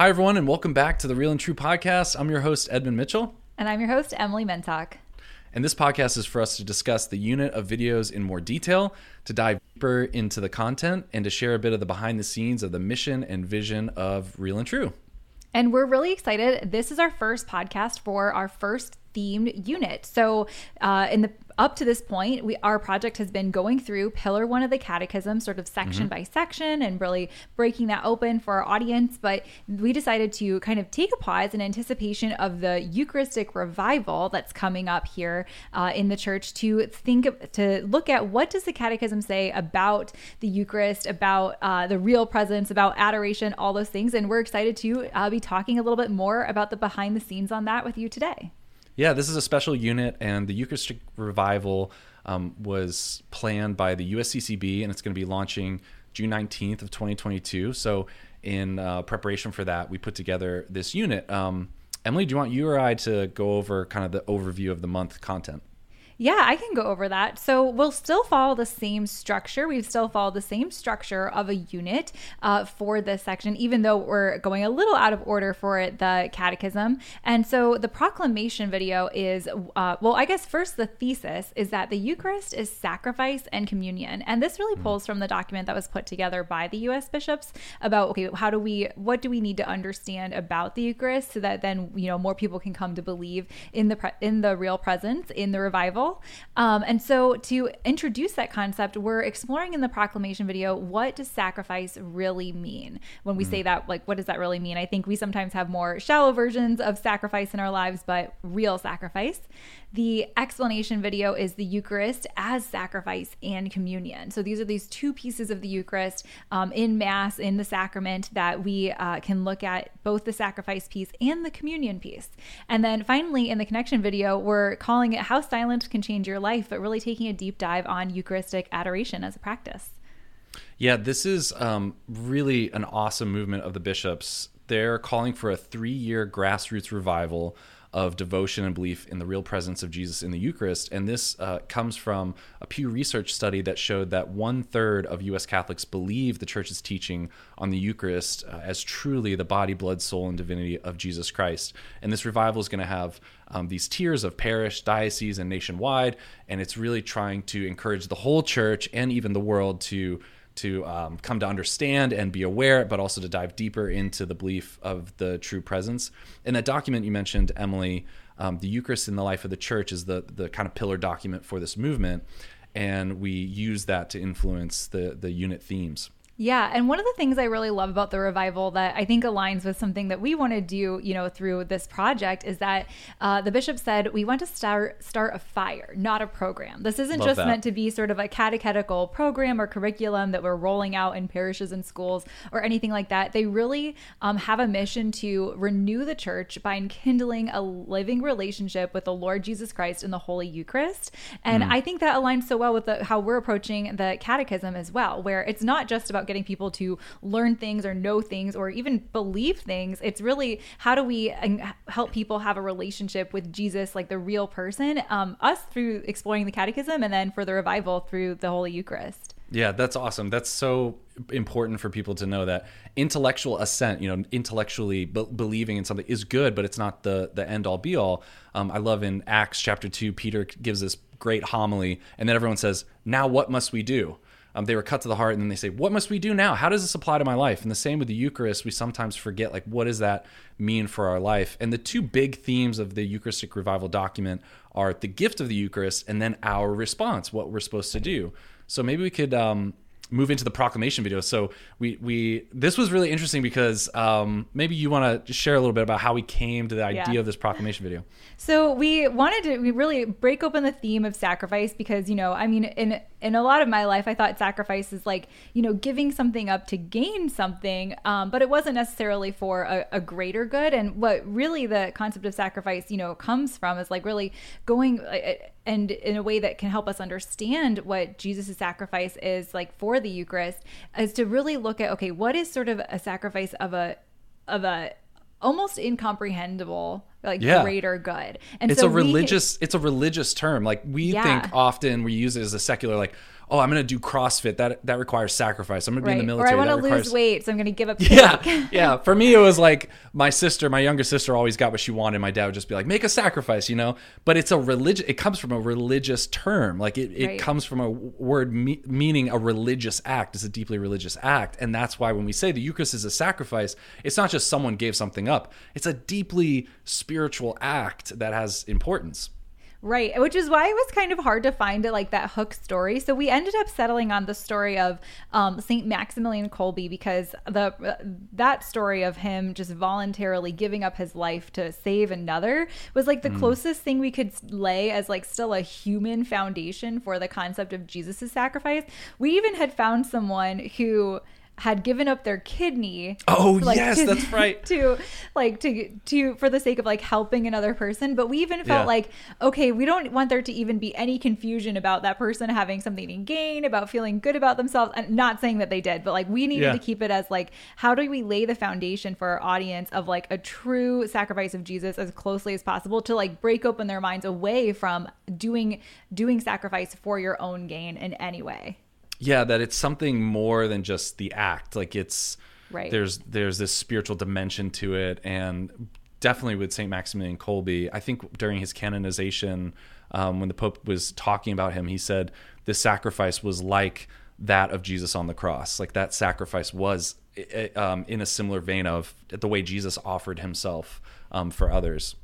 Hi, everyone, and welcome back to the Real and True podcast. I'm your host, Edmund Mitchell. And I'm your host, Emily Mentock. And this podcast is for us to discuss the unit of videos in more detail, to dive deeper into the content, and to share a bit of the behind the scenes of the mission and vision of Real and True. And we're really excited. This is our first podcast for our first themed unit. So, uh, in the up to this point, we our project has been going through pillar one of the catechism, sort of section mm-hmm. by section, and really breaking that open for our audience. But we decided to kind of take a pause in anticipation of the Eucharistic revival that's coming up here uh, in the church to think to look at what does the catechism say about the Eucharist, about uh, the real presence, about adoration, all those things. And we're excited to uh, be talking a little bit more about the behind the scenes on that with you today. Yeah, this is a special unit, and the Eucharistic Revival um, was planned by the USCCB, and it's going to be launching June 19th of 2022. So, in uh, preparation for that, we put together this unit. Um, Emily, do you want you or I to go over kind of the overview of the month content? Yeah, I can go over that. So we'll still follow the same structure. We've still followed the same structure of a unit uh, for this section, even though we're going a little out of order for the catechism. And so the proclamation video is, uh, well, I guess first the thesis is that the Eucharist is sacrifice and communion. And this really mm. pulls from the document that was put together by the U.S. bishops about, okay, how do we, what do we need to understand about the Eucharist so that then, you know, more people can come to believe in the, pre- in the real presence, in the revival um, and so, to introduce that concept, we're exploring in the proclamation video what does sacrifice really mean? When we mm. say that, like, what does that really mean? I think we sometimes have more shallow versions of sacrifice in our lives, but real sacrifice. The explanation video is the Eucharist as sacrifice and communion. So these are these two pieces of the Eucharist um, in Mass, in the sacrament, that we uh, can look at both the sacrifice piece and the communion piece. And then finally, in the connection video, we're calling it How Silence Can Change Your Life, but really taking a deep dive on Eucharistic adoration as a practice. Yeah, this is um, really an awesome movement of the bishops. They're calling for a three year grassroots revival of devotion and belief in the real presence of Jesus in the Eucharist. And this uh, comes from a Pew Research study that showed that one third of U.S. Catholics believe the Church's teaching on the Eucharist uh, as truly the body, blood, soul, and divinity of Jesus Christ. And this revival is going to have um, these tiers of parish, diocese, and nationwide. And it's really trying to encourage the whole church and even the world to to um, come to understand and be aware, but also to dive deeper into the belief of the true presence. In that document you mentioned, Emily, um, the Eucharist in the life of the church is the the kind of pillar document for this movement, and we use that to influence the the unit themes. Yeah, and one of the things I really love about the revival that I think aligns with something that we want to do, you know, through this project is that uh, the bishop said we want to start start a fire, not a program. This isn't love just that. meant to be sort of a catechetical program or curriculum that we're rolling out in parishes and schools or anything like that. They really um, have a mission to renew the church by enkindling a living relationship with the Lord Jesus Christ in the Holy Eucharist, and mm. I think that aligns so well with the, how we're approaching the catechism as well, where it's not just about getting people to learn things or know things or even believe things. It's really how do we help people have a relationship with Jesus, like the real person, um, us through exploring the catechism, and then for the revival through the Holy Eucharist. Yeah, that's awesome. That's so important for people to know that intellectual assent, you know, intellectually be- believing in something is good, but it's not the the end all be all. Um, I love in Acts chapter two, Peter gives this great homily, and then everyone says, "Now what must we do?" Um, they were cut to the heart and then they say what must we do now? How does this apply to my life? And the same with the eucharist we sometimes forget like what does that mean for our life? And the two big themes of the eucharistic revival document are the gift of the eucharist and then our response what we're supposed to do. So maybe we could um, move into the proclamation video. So we we this was really interesting because um, maybe you want to share a little bit about how we came to the idea yeah. of this proclamation video. So we wanted to we really break open the theme of sacrifice because you know I mean in in a lot of my life I thought sacrifice is like you know giving something up to gain something, um, but it wasn't necessarily for a, a greater good. And what really the concept of sacrifice you know comes from is like really going. Uh, and in a way that can help us understand what Jesus' sacrifice is like for the Eucharist is to really look at okay, what is sort of a sacrifice of a of a almost incomprehensible like yeah. greater good and it's so a religious we, it's a religious term like we yeah. think often we use it as a secular like oh, I'm going to do CrossFit. That that requires sacrifice. I'm going to be in Right. the Or military. I want to That lose weight, so I'm going to give up cake. Yeah, yeah. For me, it was like my sister, my younger sister, always got what she wanted. My dad would just be like, "Make a sacrifice," you know. But it's a religious. It comes from a religious term. Like it, it Right. comes from a word me- meaning a religious act. It's a deeply religious act, and that's why when we say the Eucharist is a sacrifice, it's not just someone gave something up. It's a deeply spiritual act that has importance. Right, which is why it was kind of hard to find it like that hook story. So we ended up settling on the story of um, Saint Maximilian Kolbe because the uh, that story of him just voluntarily giving up his life to save another was like the closest thing we could lay as like still a human foundation for the concept of Jesus' sacrifice. We even had found someone who had given up their kidney Oh, like, yes, to- that's right. to like to to for the sake of like helping another person but we even felt Yeah. like okay we don't want there to even be any confusion about that person having something to gain about feeling good about themselves and not saying that they did but like we needed Yeah. to keep it as like how do we lay the foundation for our audience of like a true sacrifice of jesus as closely as possible to like break open their minds away from doing doing sacrifice for your own gain in any way yeah that it's something more than just the act. Like it's Right. there's there's this spiritual dimension to it. And definitely with saint maximilian Kolbe i think during his canonization um, when the pope was talking about him he said this sacrifice was like that of jesus on the cross. Like that sacrifice was eh, um, in a similar vein of the way jesus offered himself um, for others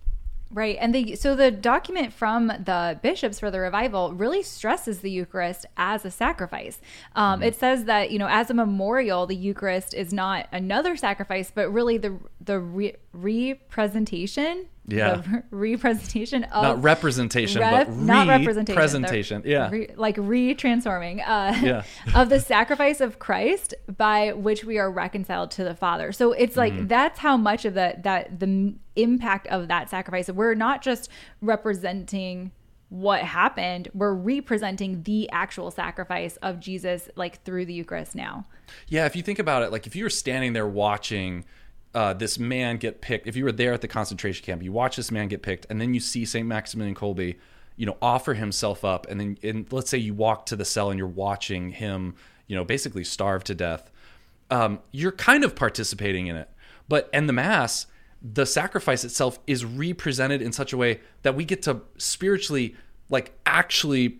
Right. And the so the document from the bishops for the revival really stresses the Eucharist as a sacrifice. Um, Mm-hmm. It says that, you know, as a memorial, the Eucharist is not another sacrifice, but really the the re- representation. Yeah. The re- representation of not representation Rep- but not representation, the- presentation yeah re- like re-transforming uh, Yeah. of the sacrifice of Christ by which we are reconciled to the Father. So it's like Mm-hmm. that's how much of the that the impact of that sacrifice. We're not just representing what happened; we're representing the actual sacrifice of Jesus, like through the Eucharist now. Yeah, if you think about it, like if you were standing there watching uh, this man get picked, if you were there at the concentration camp, you watch this man get picked, and then you see Saint Maximilian Kolbe, you know, offer himself up, and then and let's say you walk to the cell and you're watching him, you know, basically starve to death. Um, you're kind of participating in it, but and the mass, the sacrifice itself is represented in such a way that we get to spiritually, like, actually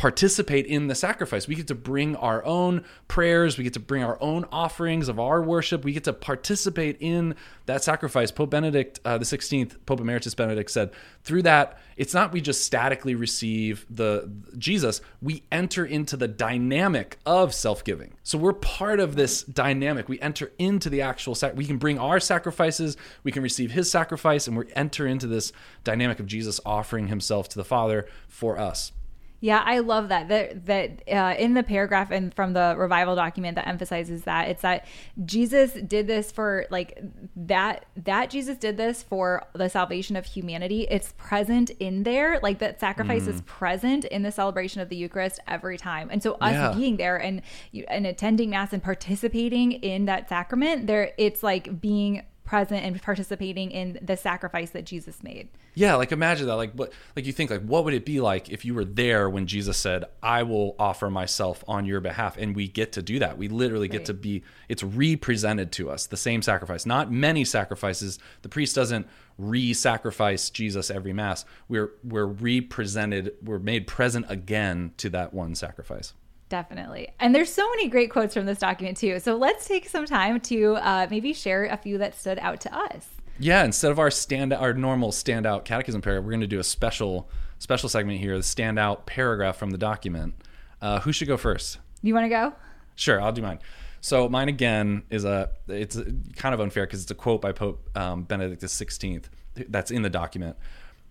participate in the sacrifice. We get to bring our own prayers, we get to bring our own offerings of our worship, we get to participate in that sacrifice. Pope Benedict uh, the 16th, Pope Emeritus Benedict said, through that, it's not we just statically receive the Jesus, we enter into the dynamic of self-giving. So we're part of this dynamic. We enter into the actual sac- we can bring our sacrifices, we can receive his sacrifice and we enter into this dynamic of Jesus offering himself to the Father for us. Yeah, I love that. That that uh, in the paragraph and from the revival document that emphasizes that it's that Jesus did this for like that that Jesus did this for the salvation of humanity. It's present in there, like that sacrifice is present in the celebration of the Eucharist every time. And so us Yeah. being there and and attending mass and participating in that sacrament, there it's like being present and participating in the sacrifice that Jesus made. Yeah, like imagine that. Like, what? Like you think, like, what would it be like if you were there when Jesus said, "I will offer myself on your behalf," and we get to do that. We literally get to be. It's represented to us the same sacrifice, not many sacrifices. The priest doesn't re-sacrifice Jesus every mass. We're we're represented. We're made present again to that one sacrifice. Definitely. And there's so many great quotes from this document too. So let's take some time to uh, maybe share a few that stood out to us. Yeah, instead of our stand our normal standout catechism paragraph, we're going to do a special special segment here, the standout paragraph from the document. Uh, who should go first? You want to go? Sure, I'll do mine. So mine again is a it's a, kind of unfair because it's a quote by Pope um, Benedict XVI that's in the document,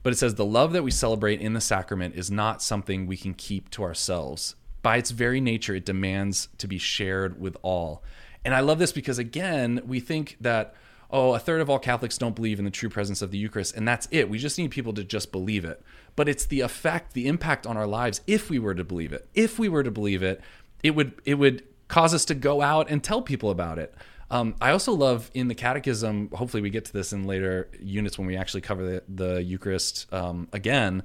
but it says the love that we celebrate in the sacrament is not something we can keep to ourselves. By its very nature, it demands to be shared with all. And I love this because again, we think that oh, a third of all Catholics don't believe in the true presence of the Eucharist, and that's it. We just need people to just believe it. But it's the effect, the impact on our lives if we were to believe it. If we were to believe it, it would it would cause us to go out and tell people about it. Um, I also love in the Catechism. Hopefully, we get to this in later units when we actually cover the, the Eucharist um, again.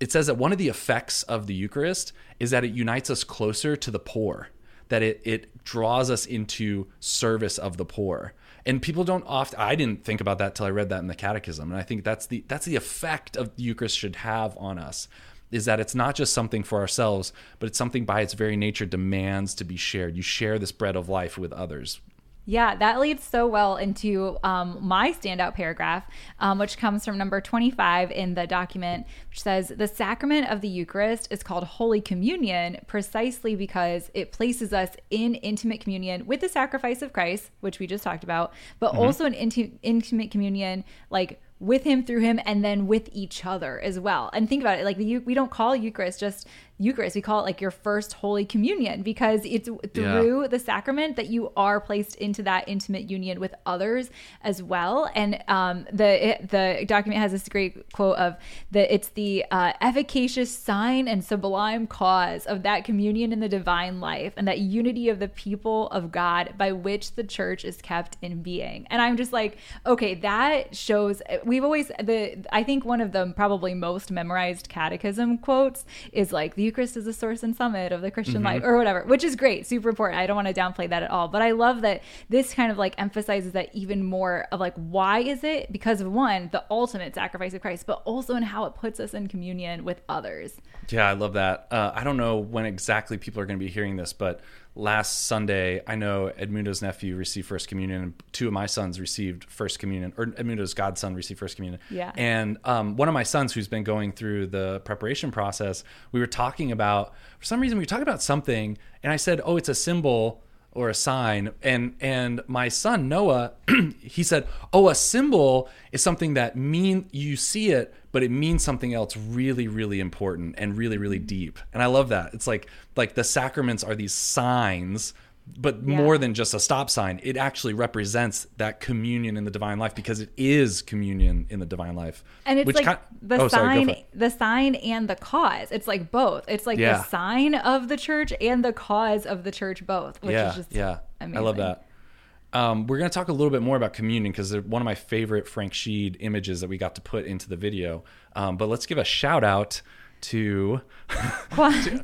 It says that one of the effects of the Eucharist is that it unites us closer to the poor, that it, it draws us into service of the poor. And people don't often I didn't think about that till I read that in the catechism. And I think that's the that's the effect of the Eucharist should have on us is that it's not just something for ourselves, but it's something by its very nature demands to be shared. You share this bread of life with others. Yeah, that leads so well into um, my standout paragraph, um, which comes from number 25 in the document, which says The sacrament of the Eucharist is called Holy Communion precisely because it places us in intimate communion with the sacrifice of Christ, which we just talked about, but mm-hmm. also an inti- intimate communion like with him through him and then with each other as well and think about it like the we don't call eucharist just Eucharist. We call it like your first Holy Communion because it's through yeah. the sacrament that you are placed into that intimate union with others as well. And um, the it, the document has this great quote of that it's the uh, efficacious sign and sublime cause of that communion in the divine life and that unity of the people of God by which the church is kept in being. And I'm just like, okay, that shows. We've always the I think one of the probably most memorized catechism quotes is like the Eucharist is the source and summit of the Christian mm-hmm. life or whatever, which is great, super important. I don't want to downplay that at all. But I love that this kind of like emphasizes that even more of like, why is it? Because of one, the ultimate sacrifice of Christ, but also in how it puts us in communion with others. Yeah, I love that. Uh, I don't know when exactly people are going to be hearing this, but last Sunday, I know Edmundo's nephew received First Communion, and two of my sons received First Communion, or Edmundo's godson received First Communion. Yeah. And um, one of my sons, who's been going through the preparation process, we were talking about, for some reason, we were talking about something, and I said, oh, it's a symbol or a sign. And and my son Noah he said oh a symbol is something that mean you see it but it means something else really really important and really really deep. And I love that. It's like like the sacraments are these signs but yeah. more than just a stop sign it actually represents that communion in the divine life because it is communion in the divine life and it's like kind of, the oh, sign sorry, the sign and the cause it's like both it's like yeah. the sign of the church and the cause of the church both which yeah, is just yeah amazing. i love that um, we're going to talk a little bit more about communion because they're one of my favorite frank sheed images that we got to put into the video um, but let's give a shout out to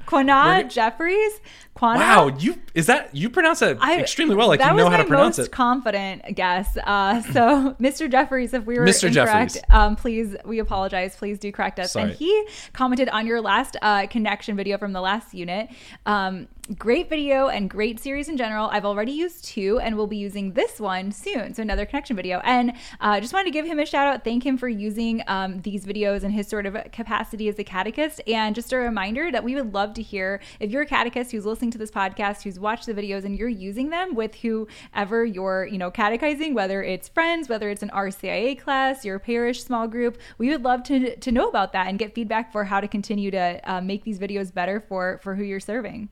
Quana Jeffries. Quana. Wow, you is that you pronounce that I, extremely well. Like you know how to pronounce it. Most confident guess. Uh, so, Mr. Jeffries, if we were Mr. incorrect, um, please we apologize. Please do correct us. Sorry. And he commented on your last uh, connection video from the last unit. Um, great video and great series in general. I've already used two and we'll be using this one soon. So another connection video. And uh, just wanted to give him a shout out. Thank him for using um, these videos in his sort of capacity as a catechist. And just a reminder that we would love to hear if you're a catechist who's listening to this podcast, who's watched the videos and you're using them with whoever you're, you know, catechizing, whether it's friends, whether it's an RCIA class, your parish small group, we would love to, to know about that and get feedback for how to continue to uh, make these videos better for, for who you're serving.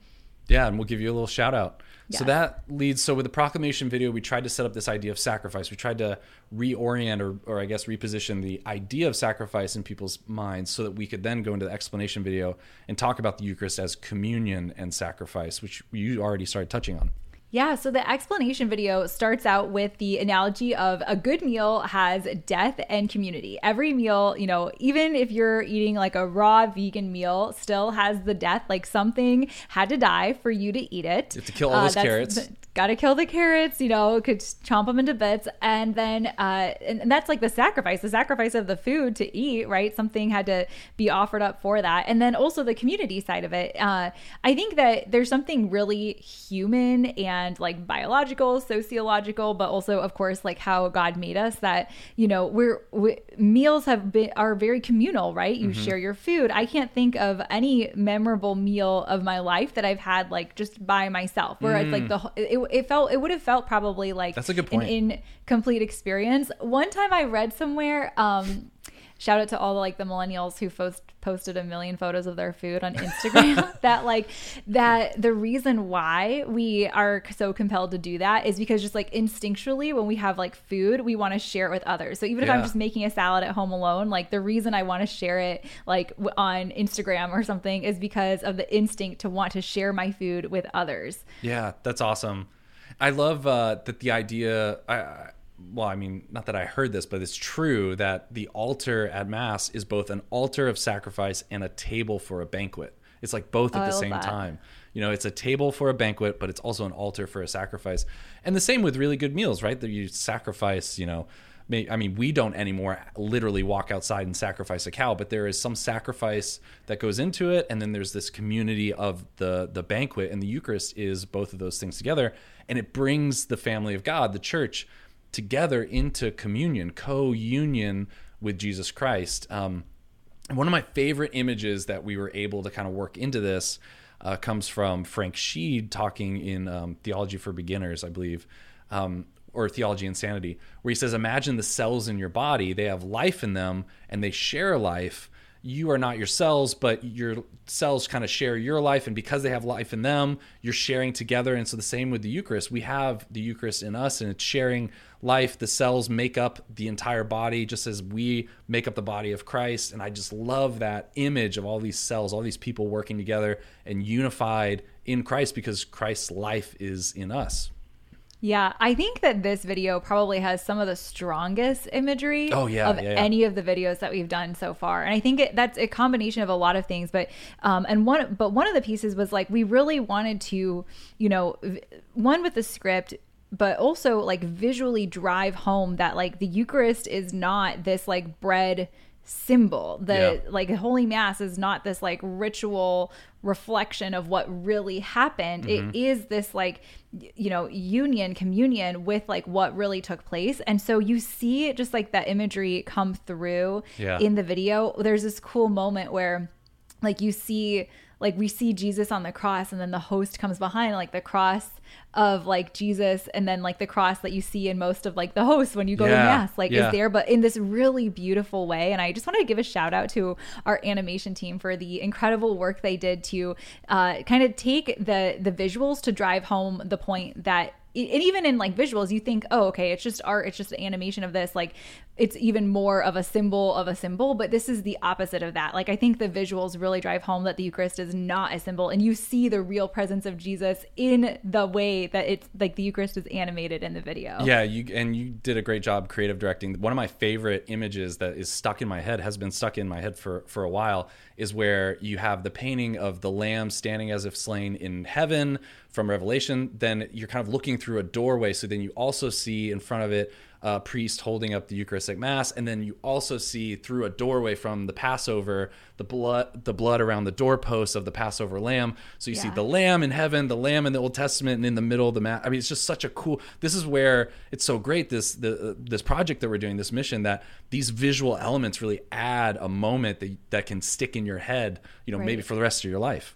Yeah, and we'll give you a little shout out. Yes. So that leads. So with the proclamation video, we tried to set up this idea of sacrifice. We tried to reorient, or, or I guess reposition the idea of sacrifice in people's minds, so that we could then go into the explanation video and talk about the Eucharist as communion and sacrifice, which you already started touching on. Yeah, so the explanation video starts out with the analogy of a good meal has death and community. Every meal, you know, even if you're eating like a raw vegan meal, still has the death, like something had to die for you to eat it. You have to kill all uh, those carrots got to kill the carrots, you know, could chomp them into bits. And then, uh, and, and, that's like the sacrifice, the sacrifice of the food to eat, right? Something had to be offered up for that. And then also the community side of it. Uh, I think that there's something really human and like biological, sociological, but also, of course, like how God made us that, you know, we're, we, meals have been, are very communal, right? You mm-hmm. share your food. I can't think of any memorable meal of my life that I've had like just by myself where mm. it's like the, it, it felt it would have felt probably like that's a good point. an incomplete experience. One time I read somewhere, um, shout out to all the like the millennials who post, posted a million photos of their food on Instagram. That like that the reason why we are so compelled to do that is because just like instinctually when we have like food we want to share it with others. So even if I'm just making a salad at home alone like the reason I want to share it like on Instagram or something is because of the instinct to want to share my food with others. Yeah that's awesome. I love uh, that the idea. I, well, I mean, not that I heard this, but it's true that the altar at Mass is both an altar of sacrifice and a table for a banquet. It's like both at Oh, the same that. time. You know, it's a table for a banquet, but it's also an altar for a sacrifice. And the same with really good meals, right? That you sacrifice, you know, I mean, we don't anymore literally walk outside and sacrifice a cow, but there is some sacrifice that goes into it, and then there's this community of the the banquet, and the Eucharist is both of those things together, and it brings the family of God, the church, together into communion, co-union with Jesus Christ. Um, one of my favorite images that we were able to kind of work into this uh, comes from Frank Sheed talking in um, Theology for Beginners, I believe, um, or Theology and Sanity, where he says, Imagine the cells in your body, they have life in them and they share life. You are not your cells, but your cells kind of share your life. And because they have life in them, you're sharing together. And so the same with the Eucharist. We have the Eucharist in us and it's sharing life. The cells make up the entire body, just as we make up the body of Christ. And I just love that image of all these cells, all these people working together and unified in Christ because Christ's life is in us. Yeah, I think that this video probably has some of the strongest imagery Oh, yeah, of yeah, yeah. any of the videos that we've done so far. And I think it, that's a combination of a lot of things, but um and one but one of the pieces was like we really wanted to, you know, one with the script but also like visually drive home that like the Eucharist is not this like bread symbol. The Yeah. like holy mass is not this like ritual reflection of what really happened Mm-hmm. It is this like you know union communion with like what really took place and so you see just like that imagery come through Yeah. in the video there's this cool moment where like you see like we see Jesus on the cross and then the host comes behind like the cross of like Jesus and then like the cross that you see in most of like the hosts when you go to mass like yeah. is there but in this really beautiful way and I just wanted to give a shout out to our animation team for the incredible work they did to uh, kind of take the the visuals to drive home the point that and even in like visuals you think oh okay it's just art it's just an animation of this like it's even more of a symbol of a symbol but this is the opposite of that like i think the visuals really drive home that the eucharist is not a symbol and you see the real presence of jesus in the way that it's like the eucharist is animated in the video Yeah, you and you did a great job creative directing. One of my favorite images that is stuck in my head has been stuck in my head for for a while is where you have the painting of the lamb standing as if slain in heaven from Revelation. Then you're kind of looking through a doorway, so then you also see in front of it a priest holding up the Eucharistic Mass, and then you also see through a doorway from the Passover the blood the blood around the doorposts of the Passover lamb. So you see the lamb in heaven, the lamb in the Old Testament, and in the middle of the map. I mean, it's just such a cool. This is where it's so great. This the this project that we're doing, this mission, that these visual elements really add a moment that that can stick in your head. You know, Right. maybe for the rest of your life.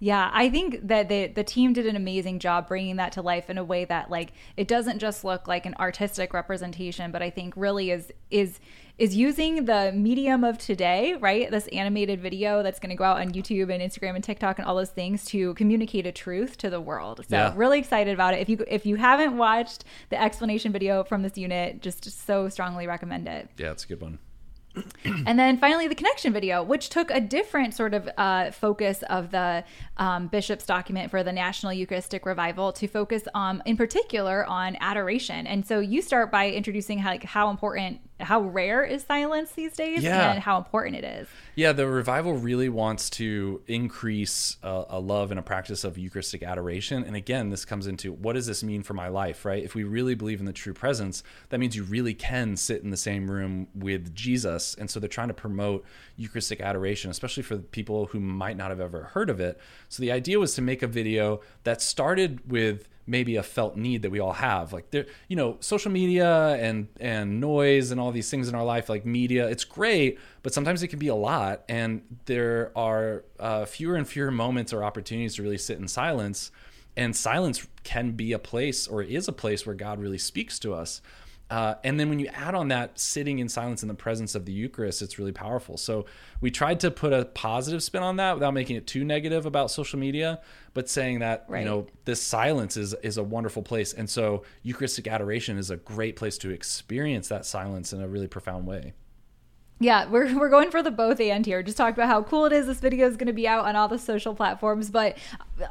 Yeah, I think that the the team did an amazing job bringing that to life in a way that like it doesn't just look like an artistic representation, but I think really is is is using the medium of today, right? This animated video that's going to go out on YouTube and Instagram and TikTok and all those things to communicate a truth to the world. So Yeah. really excited about it. If you if you haven't watched the explanation video from this unit, just so strongly recommend it. Yeah, it's a good one. And then finally, the connection video, which took a different sort of uh, focus of the um, bishop's document for the National Eucharistic Revival to focus um, in particular on adoration. And so you start by introducing how, like, how important, how rare is silence these days Yeah. and how important it is. Yeah, the revival really wants to increase a, a love and a practice of Eucharistic adoration. And again, this comes into what does this mean for my life, right? If we really believe in the true presence, that means you really can sit in the same room with Jesus. And so they're trying to promote Eucharistic adoration, especially for people who might not have ever heard of it. So the idea was to make a video that started with maybe a felt need that we all have. Like there you know social media and and noise and all these things in our life like media it's great but sometimes it can be a lot. And there are uh, fewer and fewer moments or opportunities to really sit in silence. And silence can be a place or is a place where god really speaks to us uh, and then when you add on that sitting in silence in the presence of the Eucharist, it's really powerful. So we tried to put a positive spin on that without making it too negative about social media, but saying that Right. you know this silence is is a wonderful place, and so Eucharistic adoration is a great place to experience that silence in a really profound way. Yeah, we're, we're going for the both and here. Just talk about how cool it is. This video is going to be out on all the social platforms, but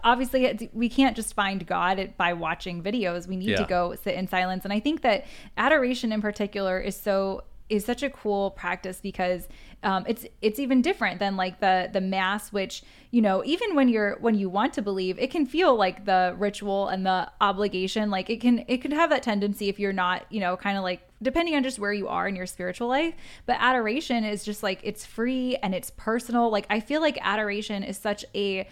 obviously uh, we can't just find God by watching videos. We need yeah. to go sit in silence. And I think that adoration in particular is so is such a cool practice because um, it's it's even different than like the the mass which you know even when you're when you want to believe it can feel like the ritual and the obligation. Like it can it can have that tendency if you're not you know kind of like depending on just where you are in your spiritual life. But adoration is just like it's free and it's personal. Like i feel like adoration is such a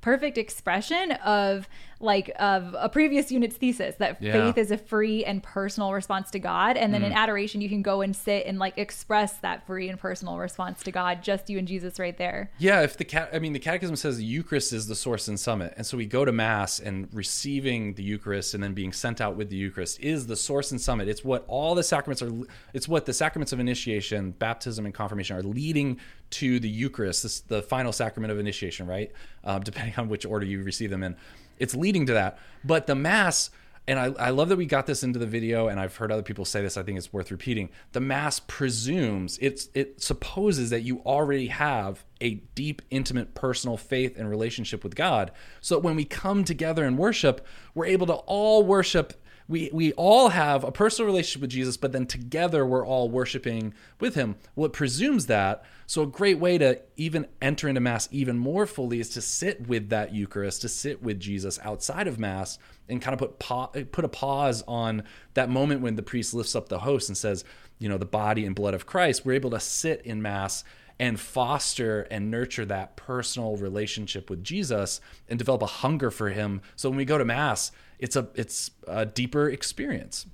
perfect expression of like of a previous unit's thesis that yeah. faith is a free and personal response to God and then mm. in adoration you can go and sit and like express that free and personal response to God just you and Jesus right there. Yeah, if the cat I mean the catechism says the Eucharist is the source and summit and so we go to mass and receiving the Eucharist and then being sent out with the Eucharist is the source and summit. It's what all the sacraments are it's what the sacraments of initiation, baptism and confirmation are leading to the Eucharist, this the final sacrament of initiation, right? Um, depending on which order you receive them in it's leading to that. But the mass, and I, I love that we got this into the video, and I've heard other people say this. I think it's worth repeating. The mass presumes it's it supposes that you already have a deep, intimate, personal faith and relationship with God. So when we come together and worship, we're able to all worship we we all have a personal relationship with Jesus, but then together we're all worshiping with him. Well, it presumes that. So a great way to even enter into mass even more fully is to sit with that Eucharist, to sit with Jesus outside of mass and kind of put pa- put a pause on that moment when the priest lifts up the host and says, you know, the body and blood of Christ. We're able to sit in mass and foster and nurture that personal relationship with Jesus and develop a hunger for him. So when we go to mass, it's a it's a deeper experience.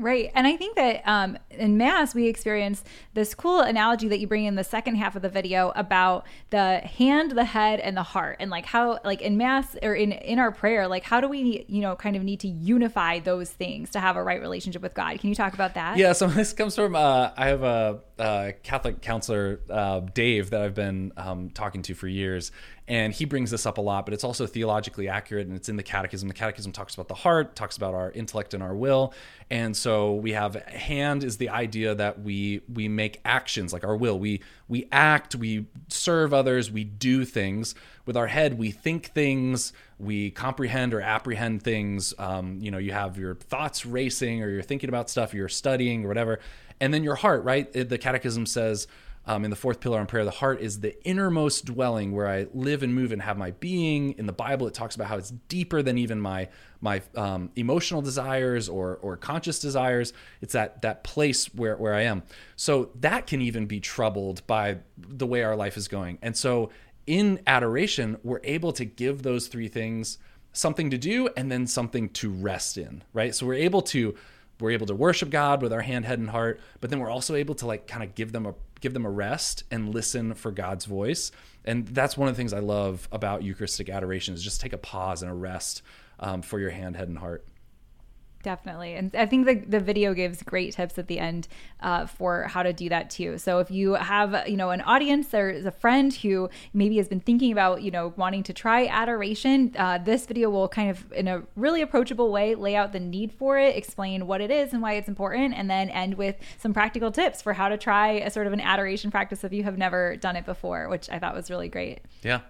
Right. And I think that um, in Mass, we experience this cool analogy that you bring in the second half of the video about the hand, the head, and the heart. And like how, like in Mass or in, in our prayer, like how do we, you know, kind of need to unify those things to have a right relationship with God? Can you talk about that? Yeah. So this comes from, uh, I have a, a Catholic counselor, uh, Dave, that I've been um, talking to for years and he brings this up a lot but it's also theologically accurate and it's in the catechism. The catechism talks about the heart talks about our intellect and our will. And so we have hand is the idea that we we make actions like our will. We we act we serve others we do things. With our head we think things we comprehend or apprehend things. Um, you know you have your thoughts racing or you're thinking about stuff you're studying or whatever. And then your heart right? The catechism says um, in the fourth pillar on prayer, the heart is the innermost dwelling where I live and move and have my being. In the Bible, it talks about how it's deeper than even my my um, emotional desires or or conscious desires. It's that that place where where I am. So that can even be troubled by the way our life is going. And so in adoration, we're able to give those three things something to do and then something to rest in. Right. So we're able to we're able to worship God with our hand, head, and heart, but then we're also able to like kind of give them a give them a rest and listen for God's voice. And that's one of the things I love about Eucharistic adoration is just take a pause and a rest um, for your hand, head, and heart. Definitely. And I think the, the video gives great tips at the end uh, for how to do that too. So if you have, you know, an audience, there's a friend who maybe has been thinking about, you know, wanting to try adoration, uh, this video will kind of, in a really approachable way, lay out the need for it, explain what it is and why it's important, and then end with some practical tips for how to try a sort of an adoration practice if you have never done it before, which I thought was really great. Yeah.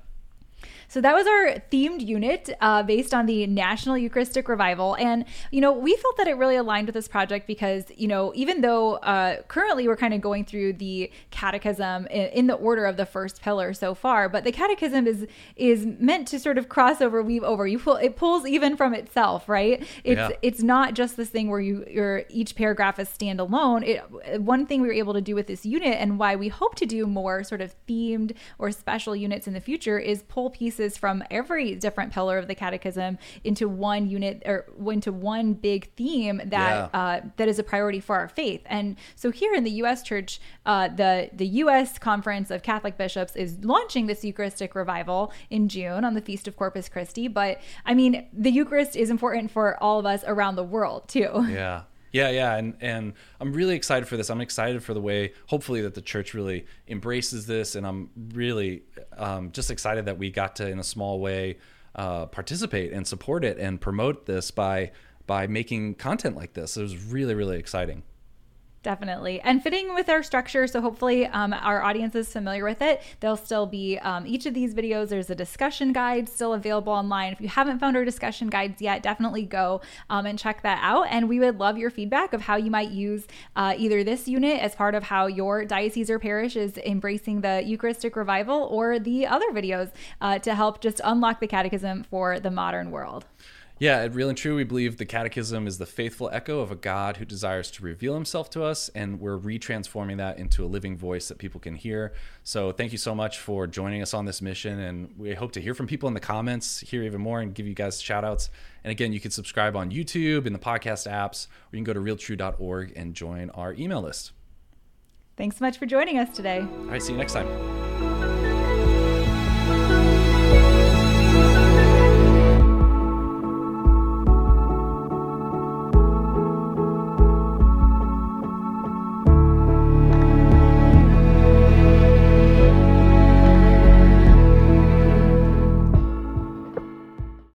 So that was our themed unit uh, based on the National Eucharistic Revival. And, you know, we felt that it really aligned with this project because, you know, even though uh, currently we're kind of going through the catechism in, in, the order of the first pillar so far, but the catechism is is meant to sort of cross over, weave over. You pull it pulls even from itself, right? It's yeah. it's not just this thing where you your each paragraph is standalone. It one thing we were able to do with this unit and why we hope to do more sort of themed or special units in the future is pull pieces pieces from every different pillar of the catechism into one unit or into one big theme that yeah. uh, that is a priority for our faith. And so here in the U.S. Church, uh, the the U.S. Conference of Catholic Bishops is launching this Eucharistic revival in June on the Feast of Corpus Christi. But I mean, the Eucharist is important for all of us around the world too. Yeah. Yeah, yeah, and and I'm really excited for this. I'm excited for the way, hopefully, that the church really embraces this, and I'm really um, just excited that we got to, in a small way, uh, participate and support it and promote this by by making content like this. It was really, really exciting. Definitely. And fitting with our structure. So hopefully um, our audience is familiar with it. There'll still be um, each of these videos. There's a discussion guide still available online. If you haven't found our discussion guides yet, definitely go um, and check that out. And we would love your feedback of how you might use uh, either this unit as part of how your diocese or parish is embracing the Eucharistic revival or the other videos uh, to help just unlock the catechism for the modern world. Yeah, at Real and True, we believe the Catechism is the faithful echo of a God who desires to reveal himself to us, and we're retransforming that into a living voice that people can hear. So, thank you so much for joining us on this mission, and we hope to hear from people in the comments, hear even more, and give you guys shout outs. And again, you can subscribe on YouTube, in the podcast apps, or you can go to realtrue.org and join our email list. Thanks so much for joining us today. All right, see you next time.